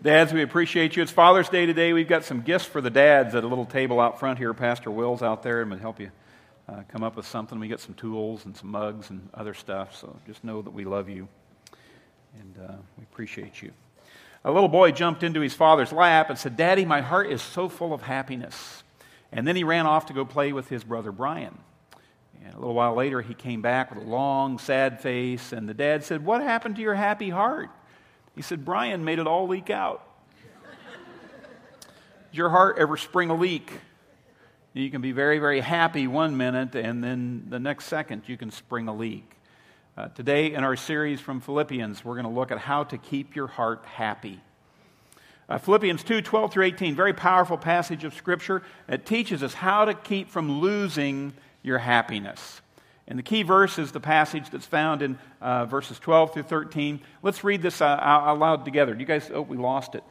Dads, we appreciate you. It's Father's Day today. We've got some gifts for the dads at a little table out front here. Pastor Will's out there and will help you uh, come up with something. We got some tools and some mugs and other stuff. So just know that we love you and uh, we appreciate you. A little boy jumped into his father's lap and said, Daddy, my heart is so full of happiness. And then he ran off to go play with his brother Brian. And a little while later, he came back with a long, sad face. And the dad said, What happened to your happy heart? He said, Brian made it all leak out. Does your heart ever spring a leak? You can be very, very happy one minute, and then the next second, you can spring a leak. Uh, today, in our series from Philippians, we're going to look at how to keep your heart happy. Uh, Philippians 2 12 through 18, very powerful passage of Scripture. that teaches us how to keep from losing your happiness. And the key verse is the passage that's found in uh, verses 12 through 13. Let's read this uh, out loud together. You guys, oh, we lost it.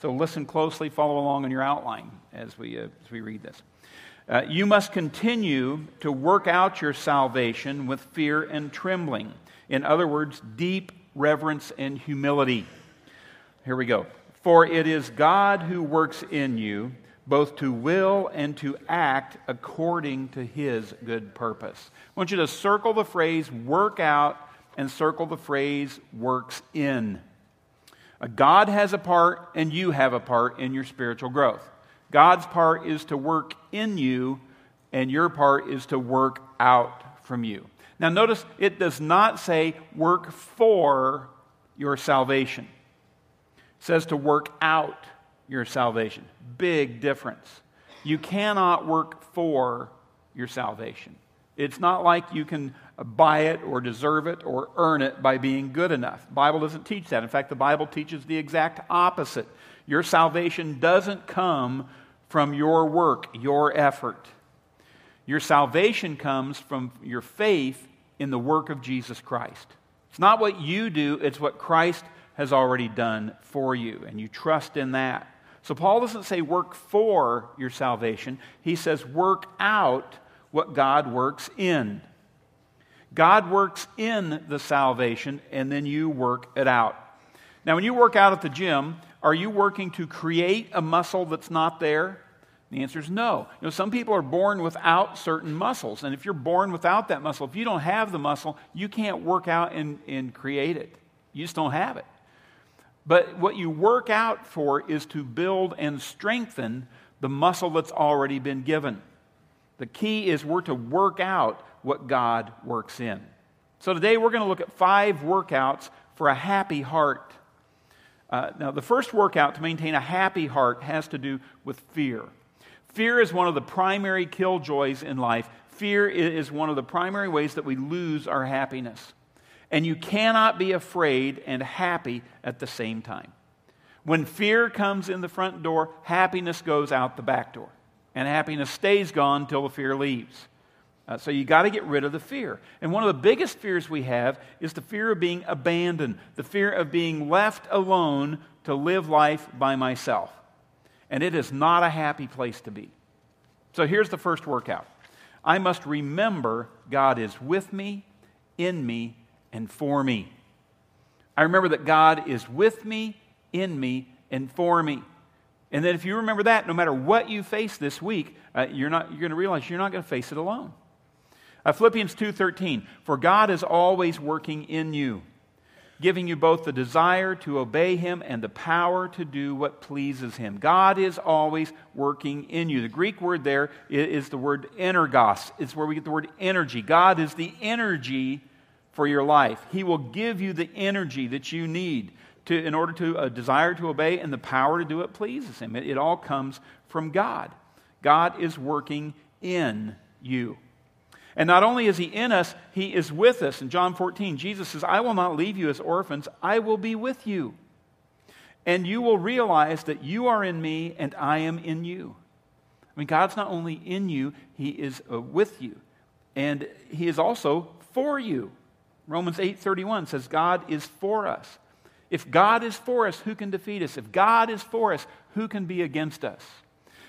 So listen closely, follow along in your outline as we, uh, as we read this. Uh, you must continue to work out your salvation with fear and trembling. In other words, deep reverence and humility. Here we go. For it is God who works in you both to will and to act according to his good purpose. I want you to circle the phrase work out and circle the phrase works in. God has a part and you have a part in your spiritual growth. God's part is to work in you, and your part is to work out from you. Now, notice it does not say work for your salvation, it says to work out your salvation. Big difference. You cannot work for your salvation. It's not like you can buy it or deserve it or earn it by being good enough. The Bible doesn't teach that. In fact, the Bible teaches the exact opposite. Your salvation doesn't come from your work, your effort. Your salvation comes from your faith in the work of Jesus Christ. It's not what you do, it's what Christ has already done for you, and you trust in that. So Paul doesn't say work for your salvation, he says work out what God works in. God works in the salvation, and then you work it out. Now, when you work out at the gym, are you working to create a muscle that's not there? The answer is no. You know, some people are born without certain muscles, and if you're born without that muscle, if you don't have the muscle, you can't work out and, and create it. You just don't have it. But what you work out for is to build and strengthen the muscle that's already been given. The key is we're to work out what God works in. So today we're going to look at five workouts for a happy heart. Uh, now, the first workout to maintain a happy heart has to do with fear. Fear is one of the primary killjoys in life. Fear is one of the primary ways that we lose our happiness. And you cannot be afraid and happy at the same time. When fear comes in the front door, happiness goes out the back door. And happiness stays gone until the fear leaves. Uh, so you got to get rid of the fear. And one of the biggest fears we have is the fear of being abandoned, the fear of being left alone to live life by myself. And it is not a happy place to be. So here's the first workout I must remember God is with me, in me, and for me. I remember that God is with me, in me, and for me. And that if you remember that, no matter what you face this week, uh, you're, not, you're going to realize you're not going to face it alone. Uh, Philippians 2:13, for God is always working in you, giving you both the desire to obey him and the power to do what pleases him. God is always working in you. The Greek word there is the word energos. It's where we get the word energy. God is the energy for your life. He will give you the energy that you need to, in order to uh, desire to obey and the power to do what pleases Him. It, it all comes from God. God is working in you. And not only is He in us, He is with us. In John 14, Jesus says, I will not leave you as orphans, I will be with you. And you will realize that you are in me and I am in you. I mean, God's not only in you, He is uh, with you. And He is also for you. Romans 8:31 says God is for us. If God is for us, who can defeat us? If God is for us, who can be against us?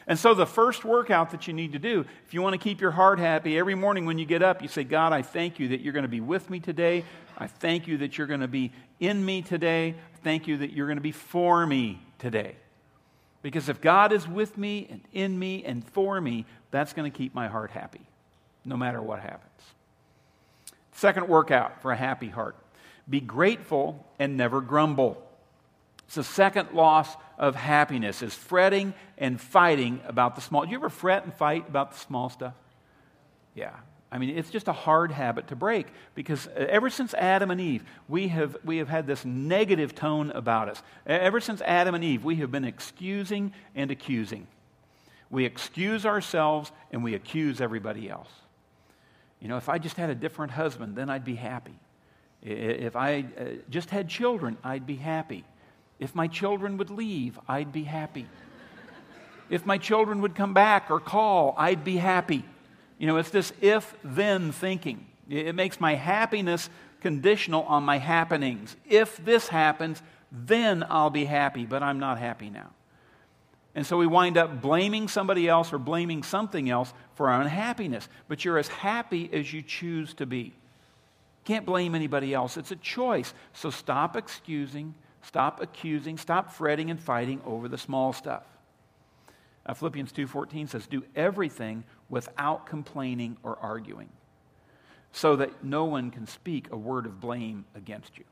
And so, the first workout that you need to do, if you want to keep your heart happy, every morning when you get up, you say, God, I thank you that you're going to be with me today. I thank you that you're going to be in me today. Thank you that you're going to be for me today. Because if God is with me and in me and for me, that's going to keep my heart happy, no matter what happens. Second workout for a happy heart be grateful and never grumble. It's the second loss of happiness is fretting and fighting about the small. Do you ever fret and fight about the small stuff? Yeah. I mean, it's just a hard habit to break because uh, ever since Adam and Eve, we have, we have had this negative tone about us. Ever since Adam and Eve, we have been excusing and accusing. We excuse ourselves and we accuse everybody else. You know, if I just had a different husband, then I'd be happy. If I uh, just had children, I'd be happy. If my children would leave, I'd be happy. If my children would come back or call, I'd be happy. You know, it's this if then thinking. It makes my happiness conditional on my happenings. If this happens, then I'll be happy, but I'm not happy now. And so we wind up blaming somebody else or blaming something else for our unhappiness. But you're as happy as you choose to be. Can't blame anybody else. It's a choice. So stop excusing, stop accusing, stop fretting and fighting over the small stuff. Uh, Philippians 2:14 says, "Do everything without complaining or arguing, so that no one can speak a word of blame against you."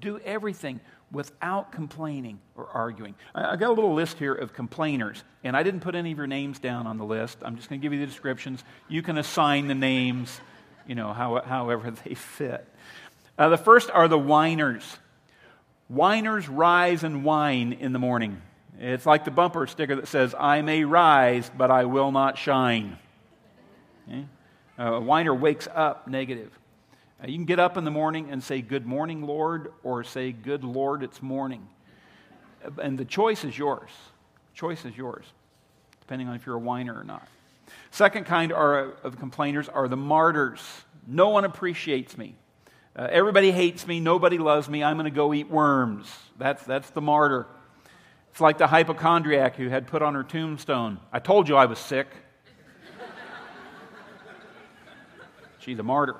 Do everything without complaining or arguing. I, got a little list here of complainers, and I didn't put any of your names down on the list. I'm just going to give you the descriptions. You can assign the names, you know, how, however they fit. Uh, the first are the whiners. Whiners rise and whine in the morning. It's like the bumper sticker that says, I may rise, but I will not shine. Okay? Uh, a whiner wakes up negative. You can get up in the morning and say, Good morning, Lord, or say, Good Lord, it's morning. And the choice is yours. The Choice is yours, depending on if you're a whiner or not. Second kind are, of complainers are the martyrs. No one appreciates me. Uh, everybody hates me. Nobody loves me. I'm going to go eat worms. That's, that's the martyr. It's like the hypochondriac who had put on her tombstone I told you I was sick. She's a martyr.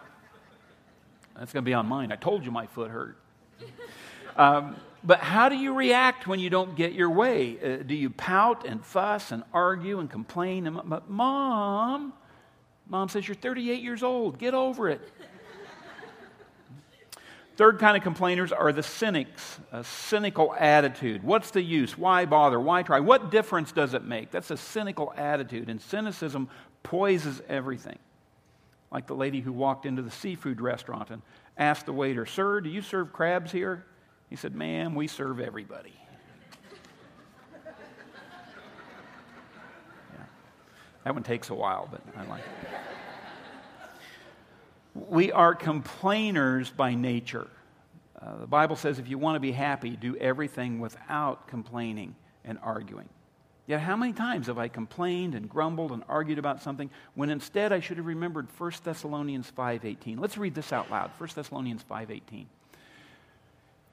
That's going to be on mine. I told you my foot hurt. Um, but how do you react when you don't get your way? Uh, do you pout and fuss and argue and complain? And, but mom, mom says you're 38 years old. Get over it. Third kind of complainers are the cynics, a cynical attitude. What's the use? Why bother? Why try? What difference does it make? That's a cynical attitude, and cynicism poisons everything like the lady who walked into the seafood restaurant and asked the waiter, Sir, do you serve crabs here? He said, Ma'am, we serve everybody. yeah. That one takes a while, but I like it. We are complainers by nature. Uh, the Bible says if you want to be happy, do everything without complaining and arguing. Yet, how many times have I complained and grumbled and argued about something when instead I should have remembered 1 Thessalonians 5:18? Let's read this out loud. 1 Thessalonians 5:18.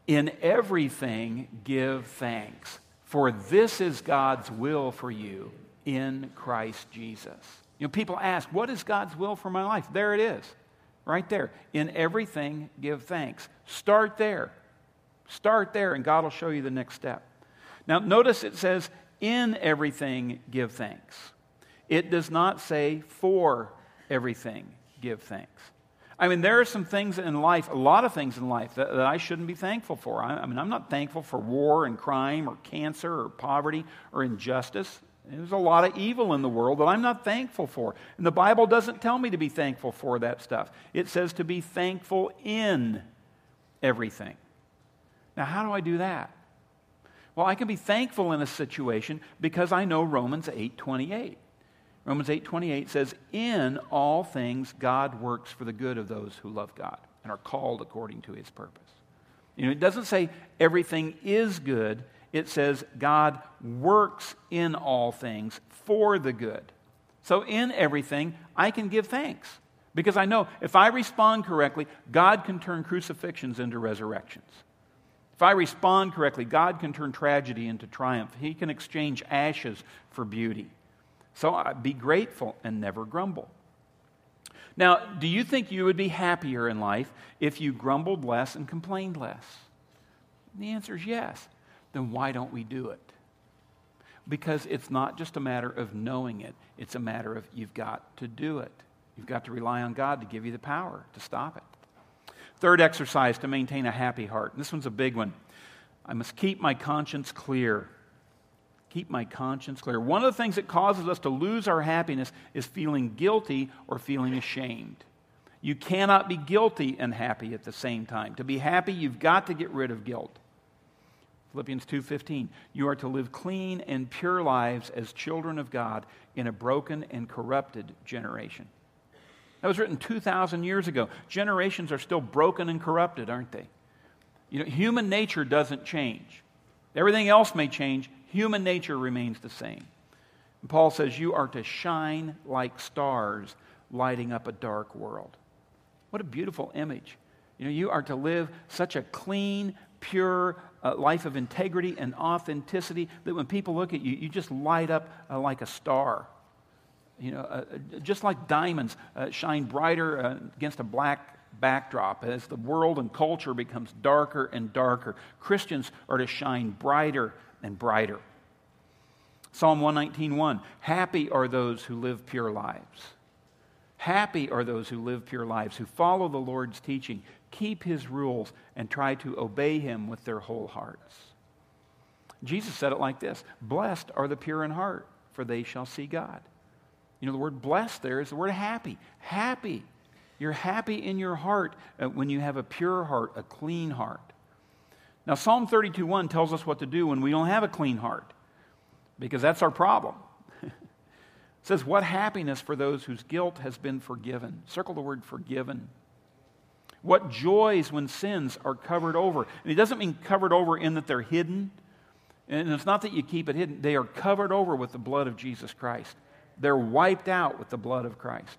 In everything give thanks, for this is God's will for you in Christ Jesus. You know, people ask, what is God's will for my life? There it is. Right there. In everything give thanks. Start there. Start there, and God will show you the next step. Now, notice it says, in everything, give thanks. It does not say for everything, give thanks. I mean, there are some things in life, a lot of things in life, that, that I shouldn't be thankful for. I, I, mean, I'm not thankful for war and crime or cancer or poverty or injustice. There's a lot of evil in the world that I'm not thankful for. And the Bible doesn't tell me to be thankful for that stuff, it says to be thankful in everything. Now, how do I do that? Well, I can be thankful in a situation because I know Romans 8:28. Romans 8:28 says, "In all things God works for the good of those who love God and are called according to his purpose." You know, it doesn't say everything is good. It says God works in all things for the good. So in everything, I can give thanks because I know if I respond correctly, God can turn crucifixions into resurrections. If I respond correctly, God can turn tragedy into triumph. He can exchange ashes for beauty. So be grateful and never grumble. Now, do you think you would be happier in life if you grumbled less and complained less? The answer is yes. then why don't we do it? Because it's not just a matter of knowing it, it's a matter of you've got to do it. You've got to rely on God to give you the power to stop it. Third exercise to maintain a happy heart. This one's a big one. I must keep my conscience clear. Keep my conscience clear. One of the things that causes us to lose our happiness is feeling guilty or feeling ashamed. You cannot be guilty and happy at the same time. To be happy, you've got to get rid of guilt. Philippians 2:15 You are to live clean and pure lives as children of God in a broken and corrupted generation. That was written 2000 years ago. Generations are still broken and corrupted, aren't they? You know, human nature doesn't change. Everything else may change, human nature remains the same. And Paul says you are to shine like stars lighting up a dark world. What a beautiful image. You know, you are to live such a clean, pure uh, life of integrity and authenticity that when people look at you, you just light up uh, like a star. You know, uh, uh just like diamonds uh, shine brighter uh, against a black backdrop as the world and culture becomes darker and darker. Christians are to shine brighter and brighter. Psalm 119:1 Happy are those who live pure lives. Happy are those who live pure lives, who follow the Lord's teaching, keep his rules, and try to obey him with their whole hearts. Jesus said it like this Blessed are the pure in heart, for they shall see God. You know, the word blessed there is the word happy. Happy. You're happy in your heart uh, when you have a pure heart, a clean heart. Now, Psalm 32 1 tells us what to do when we don't have a clean heart, because that's our problem. it says, What happiness for those whose guilt has been forgiven. Circle the word forgiven. What joys when sins are covered over. And it doesn't mean covered over in that they're hidden. And it's not that you keep it hidden, they are covered over with the blood of Jesus Christ. They're wiped out with the blood of Christ.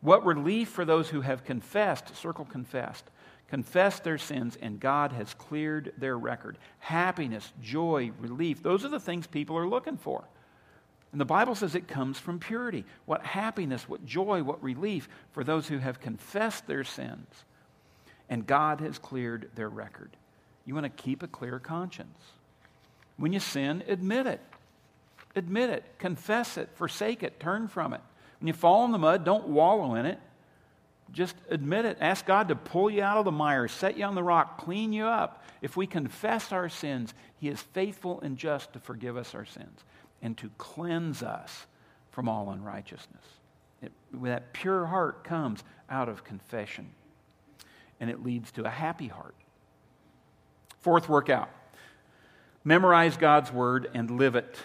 What relief for those who have confessed, circle confessed, confessed their sins, and God has cleared their record. Happiness, joy, relief, those are the things people are looking for. And the Bible says it comes from purity. What happiness, what joy, what relief for those who have confessed their sins and God has cleared their record. You want to keep a clear conscience. When you sin, admit it. Admit it. Confess it. Forsake it. Turn from it. When you fall in the mud, don't wallow in it. Just admit it. Ask God to pull you out of the mire, set you on the rock, clean you up. If we confess our sins, He is faithful and just to forgive us our sins and to cleanse us from all unrighteousness. It, that pure heart comes out of confession and it leads to a happy heart. Fourth workout memorize God's word and live it.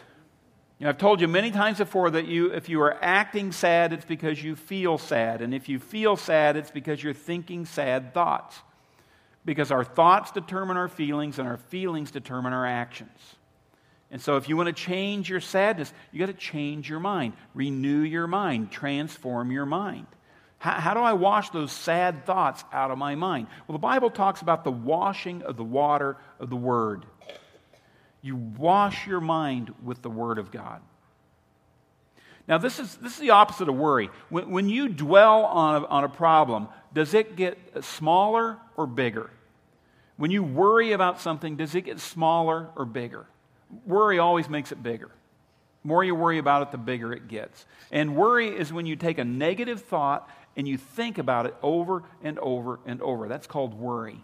You know, I've told you many times before that you, if you are acting sad, it's because you feel sad. And if you feel sad, it's because you're thinking sad thoughts. Because our thoughts determine our feelings, and our feelings determine our actions. And so, if you want to change your sadness, you got to change your mind, renew your mind, transform your mind. How, how, do I wash those sad thoughts out of my mind? Well, the Bible talks about the washing of the water of the Word. You wash your mind with the Word of God. Now, this is, this is the opposite of worry. When, when you dwell on a, on a problem, does it get smaller or bigger? When you worry about something, does it get smaller or bigger? Worry always makes it bigger. The more you worry about it, the bigger it gets. And worry is when you take a negative thought and you think about it over and over and over. That's called worry.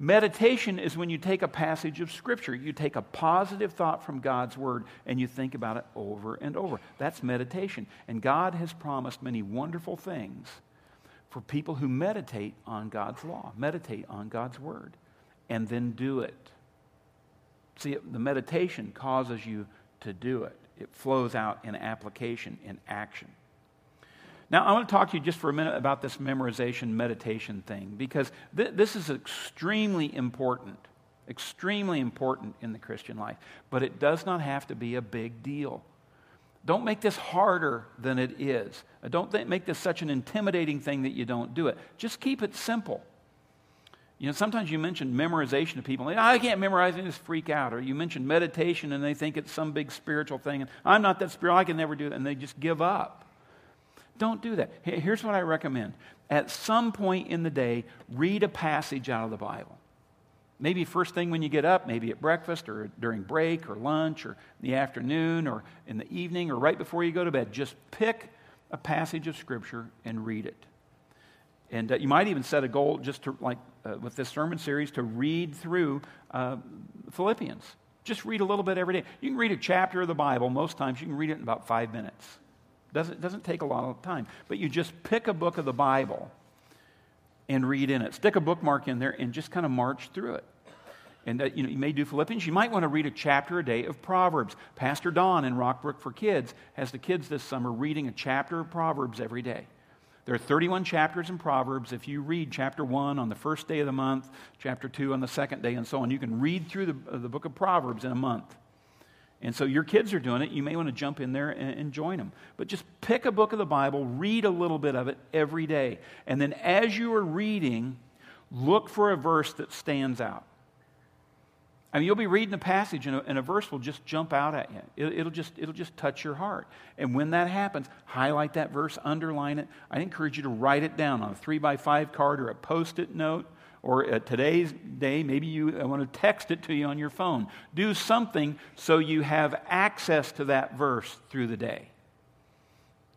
Meditation is when you take a passage of Scripture, you take a positive thought from God's Word, and you think about it over and over. That's meditation. And God has promised many wonderful things for people who meditate on God's law, meditate on God's Word, and then do it. See, the meditation causes you to do it, it flows out in application, in action. Now, I want to talk to you just for a minute about this memorization meditation thing because th- this is extremely important, extremely important in the Christian life, but it does not have to be a big deal. Don't make this harder than it is. Uh, don't th- make this such an intimidating thing that you don't do it. Just keep it simple. You know, sometimes you mention memorization to people, and they, I can't memorize and just freak out. Or you mention meditation and they think it's some big spiritual thing, and I'm not that spiritual, I can never do it, and they just give up. Don't do that. Here's what I recommend. At some point in the day, read a passage out of the Bible. Maybe first thing when you get up, maybe at breakfast or during break or lunch or in the afternoon or in the evening or right before you go to bed. Just pick a passage of Scripture and read it. And uh, you might even set a goal just to, like uh, with this sermon series, to read through uh, Philippians. Just read a little bit every day. You can read a chapter of the Bible. Most times you can read it in about five minutes. Doesn't, doesn't take a lot of time. But you just pick a book of the Bible and read in it. Stick a bookmark in there and just kind of march through it. And you know, you may do Philippians. You might want to read a chapter a day of Proverbs. Pastor Don in Rockbrook for Kids has the kids this summer reading a chapter of Proverbs every day. There are 31 chapters in Proverbs. If you read chapter 1 on the first day of the month, chapter 2 on the second day, and so on, you can read through the, the book of Proverbs in a month. And so your kids are doing it. You may want to jump in there and, and, join them. But just pick a book of the Bible, read a little bit of it every day. And then as you are reading, look for a verse that stands out. I mean, you'll be reading a passage and a, and a verse will just jump out at you. It, it'll, just, it'll just touch your heart. And when that happens, highlight that verse, underline it. I encourage you to write it down on a three by five card or a post it note or at today's day, maybe you want to text it to you on your phone. Do something so you have access to that verse through the day.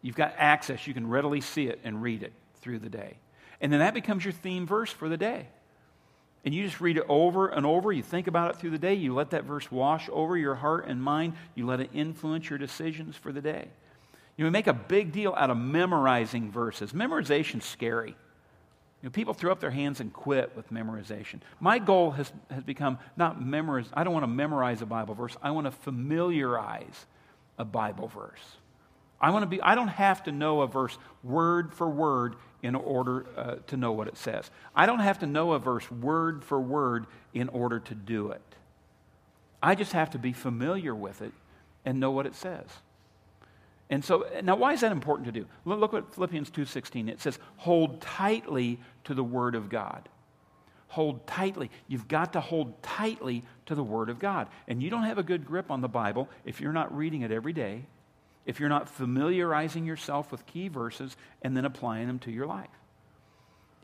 You've got access, you can readily see it and read it through the day. And then that becomes your theme verse for the day. And you just read it over and over. You think about it through the day. You let that verse wash over your heart and mind. You let it influence your decisions for the day. You know, we make a big deal out of memorizing verses. Memorization's scary. You know, people throw up their hands and quit with memorization. My goal has, has become not memorize, I don't want to memorize a Bible verse. I want to familiarize a Bible verse. I want to be, I don't have to know a verse word for word in order uh, to know what it says. I don't have to know a verse word for word in order to do it. I just have to be familiar with it and know what it says. And so now why is that important to do? Look what Philippians 2:16 it says hold tightly to the word of God. Hold tightly. You've got to hold tightly to the word of God. And you don't have a good grip on the Bible if you're not reading it every day, if you're not familiarizing yourself with key verses and then applying them to your life.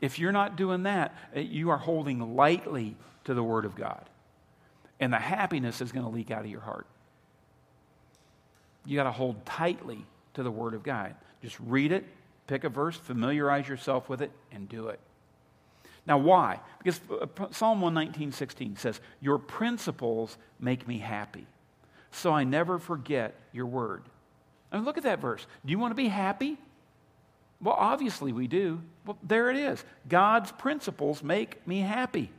If you're not doing that, eh, you are holding lightly to the word of God. And the happiness is going to leak out of your heart. You got to hold tightly to the Word of God. Just read it, pick a verse, familiarize yourself with it, and do it. Now, why? Because uh, Psalm 119, 16 says, Your principles make me happy, so I never forget your word. I And look at that verse. Do you want to be happy? Well, obviously we do. Well, there it is. God's principles make me happy.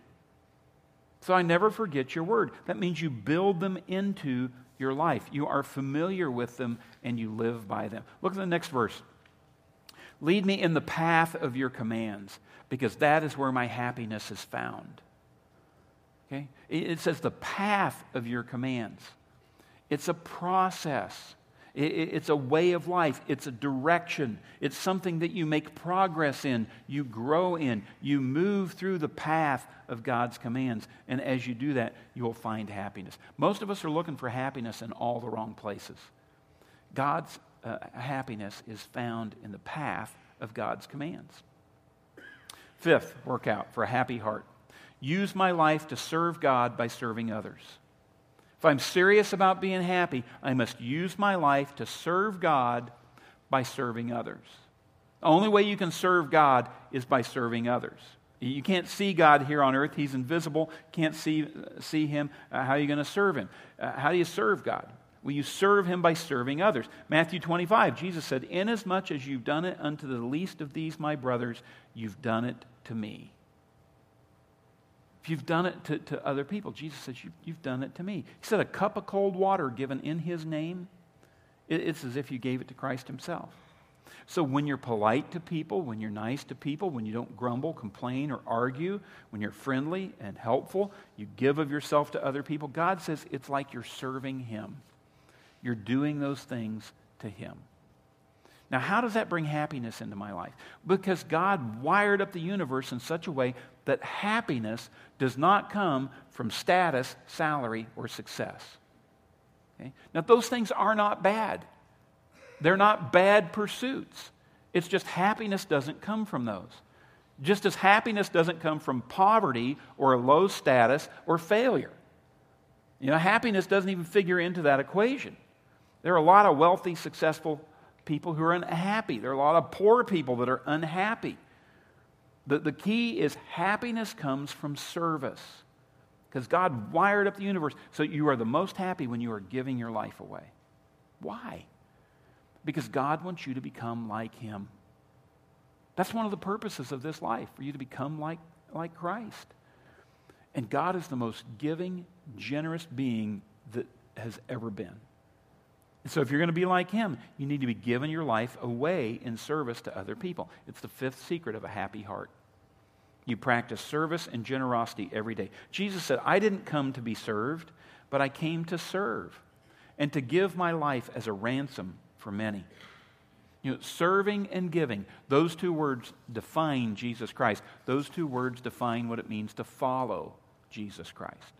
So I never forget your word. That means you build them into your life. You are familiar with them and you live by them. Look at the next verse. Lead me in the path of your commands, because that is where my happiness is found. Okay? It says the path of your commands. It's a process. It's a way of life. It's a direction. It's something that you make progress in, you grow in, you move through the path of God's commands. And as you do that, you will find happiness. Most of us are looking for happiness in all the wrong places. God's uh, happiness is found in the path of God's commands. Fifth workout for a happy heart use my life to serve God by serving others. If I'm serious about being happy, I must use my life to serve God by serving others. The only way you can serve God is by serving others. You can't see God here on earth. He's invisible. Can't see, see Him. Uh, how are you going to serve Him? Uh, how do you serve God? Well, you serve Him by serving others. Matthew 25, Jesus said, Inasmuch as you've done it unto the least of these my brothers, you've done it to me. You've done it to, to other people, Jesus says, you, have done it to me. He said, a cup of cold water given in his name, it, it's as if you gave it to Christ himself. So when you're polite to people, when you're nice to people, when you don't grumble, complain, or argue, when you're friendly and helpful, you give of yourself to other people, God says it's like you're serving him. You're doing those things to him. Now, how does that bring happiness into my life? Because God wired up the universe in such a way that happiness does not come from status, salary, or success. Okay? Now, those things are not bad. They're not bad pursuits. It's just happiness doesn't come from those. Just as happiness doesn't come from poverty or low status or failure. You know, happiness doesn't even figure into that equation. There are a lot of wealthy, successful people who are unhappy. There are a lot of poor people that are unhappy. The, the key is happiness comes from service. Because God wired up the universe so you are the most happy when you are giving your life away. Why? Because God wants you to become like Him. That's one of the purposes of this life, for you to become like, like Christ. And God is the most giving, generous being that has ever been. So if you're going to be like him, you need to be giving your life away in service to other people. It's the fifth secret of a happy heart. You practice service and generosity every day. Jesus said, I didn't come to be served, but I came to serve and to give my life as a ransom for many. You know, serving and giving, those two words define Jesus Christ. Those two words define what it means to follow Jesus Christ.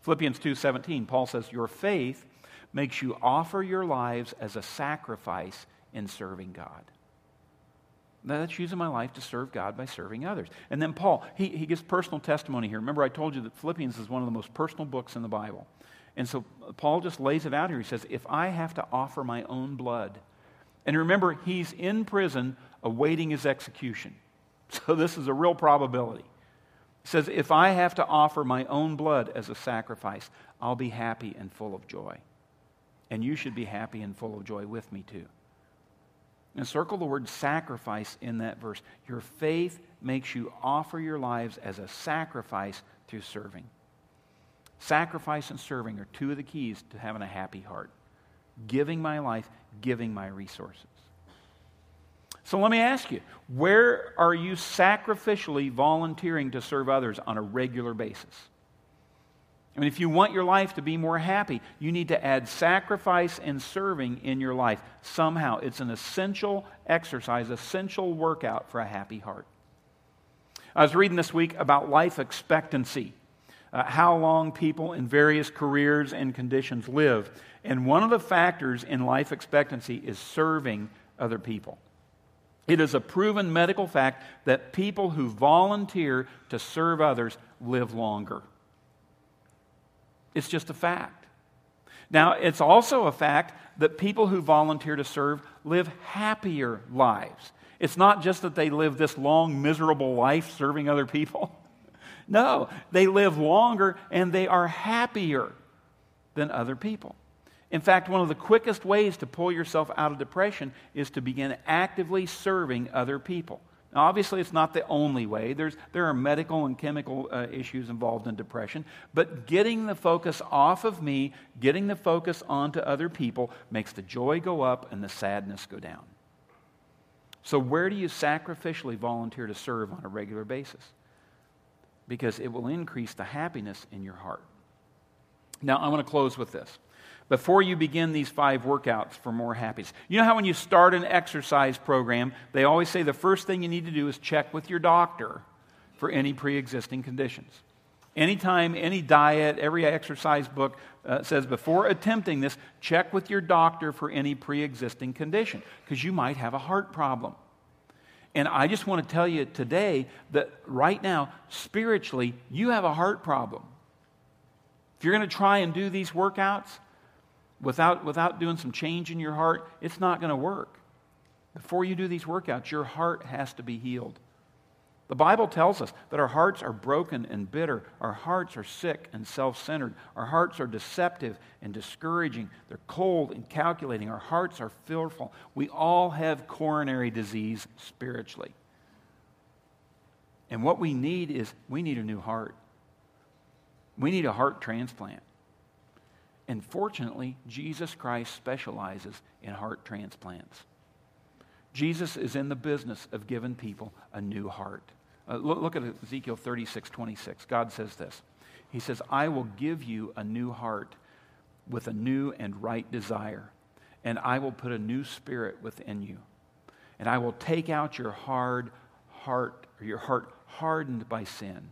Philippians 2:17, Paul says, "Your faith makes you offer your lives as a sacrifice in serving God." That's using my life to serve God by serving others. And then Paul, he, he gives personal testimony here. Remember, I told you that Philippians is one of the most personal books in the Bible. And so uh, Paul just lays it out here. He says, If I have to offer my own blood, and remember, he's in prison awaiting his execution. So this is a real probability. He says, If I have to offer my own blood as a sacrifice, I'll be happy and full of joy. And you should be happy and full of joy with me too. And circle the word sacrifice in that verse. Your faith makes you offer your lives as a sacrifice through serving. Sacrifice and serving are two of the keys to having a happy heart. Giving my life, giving my resources. So let me ask you where are you sacrificially volunteering to serve others on a regular basis? I mean, if you want your life to be more happy, you need to add sacrifice and serving in your life. Somehow, it's an essential exercise, essential workout for a happy heart. I was reading this week about life expectancy, uh, how long people in various careers and conditions live. And one of the factors in life expectancy is serving other people. It is a proven medical fact that people who volunteer to serve others live longer. It's just a fact. Now, it's also a fact that people who volunteer to serve live happier lives. It's not just that they live this long, miserable life serving other people. No, they live longer and they are happier than other people. In fact, one of the quickest ways to pull yourself out of depression is to begin actively serving other people. Now, obviously, it's not the only way. There's, there are medical and chemical uh, issues involved in depression. But getting the focus off of me, getting the focus onto other people, makes the joy go up and the sadness go down. So, where do you sacrificially volunteer to serve on a regular basis? Because it will increase the happiness in your heart. Now, I want to close with this before you begin these five workouts for more happiness. You know how when you start an exercise program, they always say the first thing you need to do is check with your doctor for any pre existing conditions. Anytime, any diet, every exercise book uh, says before attempting this, check with your doctor for any pre existing condition because you might have a heart problem. And I just want to tell you today that right now, spiritually, you have a heart problem. If you're going to try and do these workouts, without, without doing some change in your heart, it's not going to work. Before you do these workouts, your heart has to be healed. The Bible tells us that our hearts are broken and bitter. Our hearts are sick and self centered. Our hearts are deceptive and discouraging. They're cold and calculating. Our hearts are fearful. We all have coronary disease spiritually. And what we need is we need a new heart. We need a heart transplant. And fortunately, Jesus Christ specializes in heart transplants. Jesus is in the business of giving people a new heart. Uh, look, look at Ezekiel 36 26. God says this He says, I will give you a new heart with a new and right desire, and I will put a new spirit within you. And I will take out your hard heart, or your heart hardened by sin,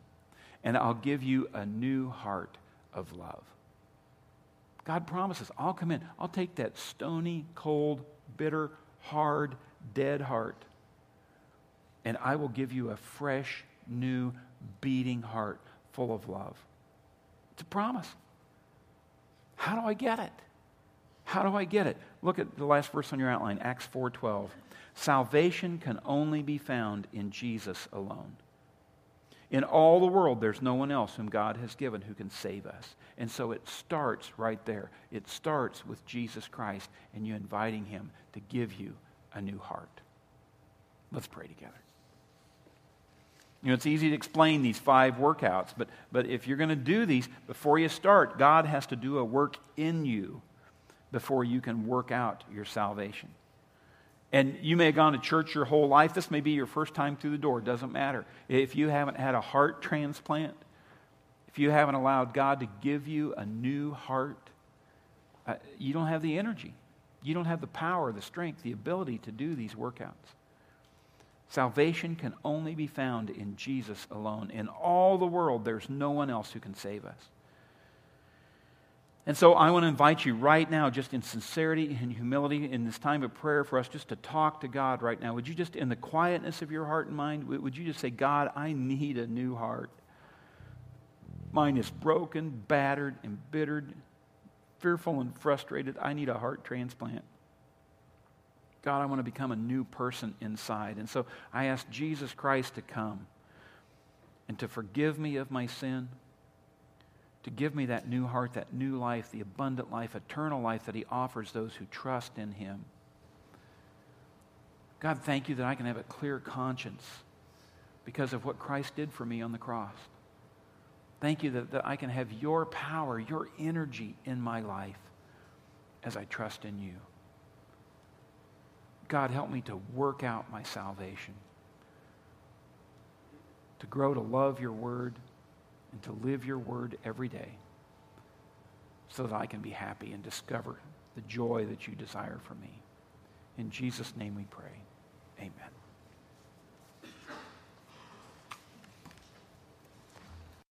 and I'll give you a new heart of love. God promises, I'll come in. I'll take that stony, cold, bitter, hard, dead heart, and I will give you a fresh, new, beating heart full of love. It's a promise. How do I get it? How do I get it? Look at the last verse on your outline, Acts 4:12. Salvation can only be found in Jesus alone. In all the world, there's no one else whom God has given who can save us. And so it starts right there. It starts with Jesus Christ and you inviting him to give you a new heart. Let's pray together. You know, it's easy to explain these five workouts, but, but if you're going to do these, before you start, God has to do a work in you before you can work out your salvation. And you may have gone to church your whole life. This may be your first time through the door. It doesn't matter. If you haven't had a heart transplant, if you haven't allowed God to give you a new heart, uh, you don't have the energy. You don't have the power, the strength, the ability to do these workouts. Salvation can only be found in Jesus alone. In all the world, there's no one else who can save us. And so I want to invite you right now, just in sincerity and humility, in this time of prayer for us, just to talk to God right now. Would you just, in the quietness of your heart and mind, would you just say, God, I need a new heart? Mine is broken, battered, embittered, fearful, and frustrated. I need a heart transplant. God, I want to become a new person inside. And so I ask Jesus Christ to come and to forgive me of my sin, to give me that new heart, that new life, the abundant life, eternal life that He offers those who trust in Him. God, thank you that I can have a clear conscience because of what Christ did for me on the cross. Thank you that, that I can have your power, your energy in my life as I trust in you. God, help me to work out my salvation, to grow to love your word and to live your word every day so that I can be happy and discover the joy that you desire for me. In Jesus' name we pray. Amen.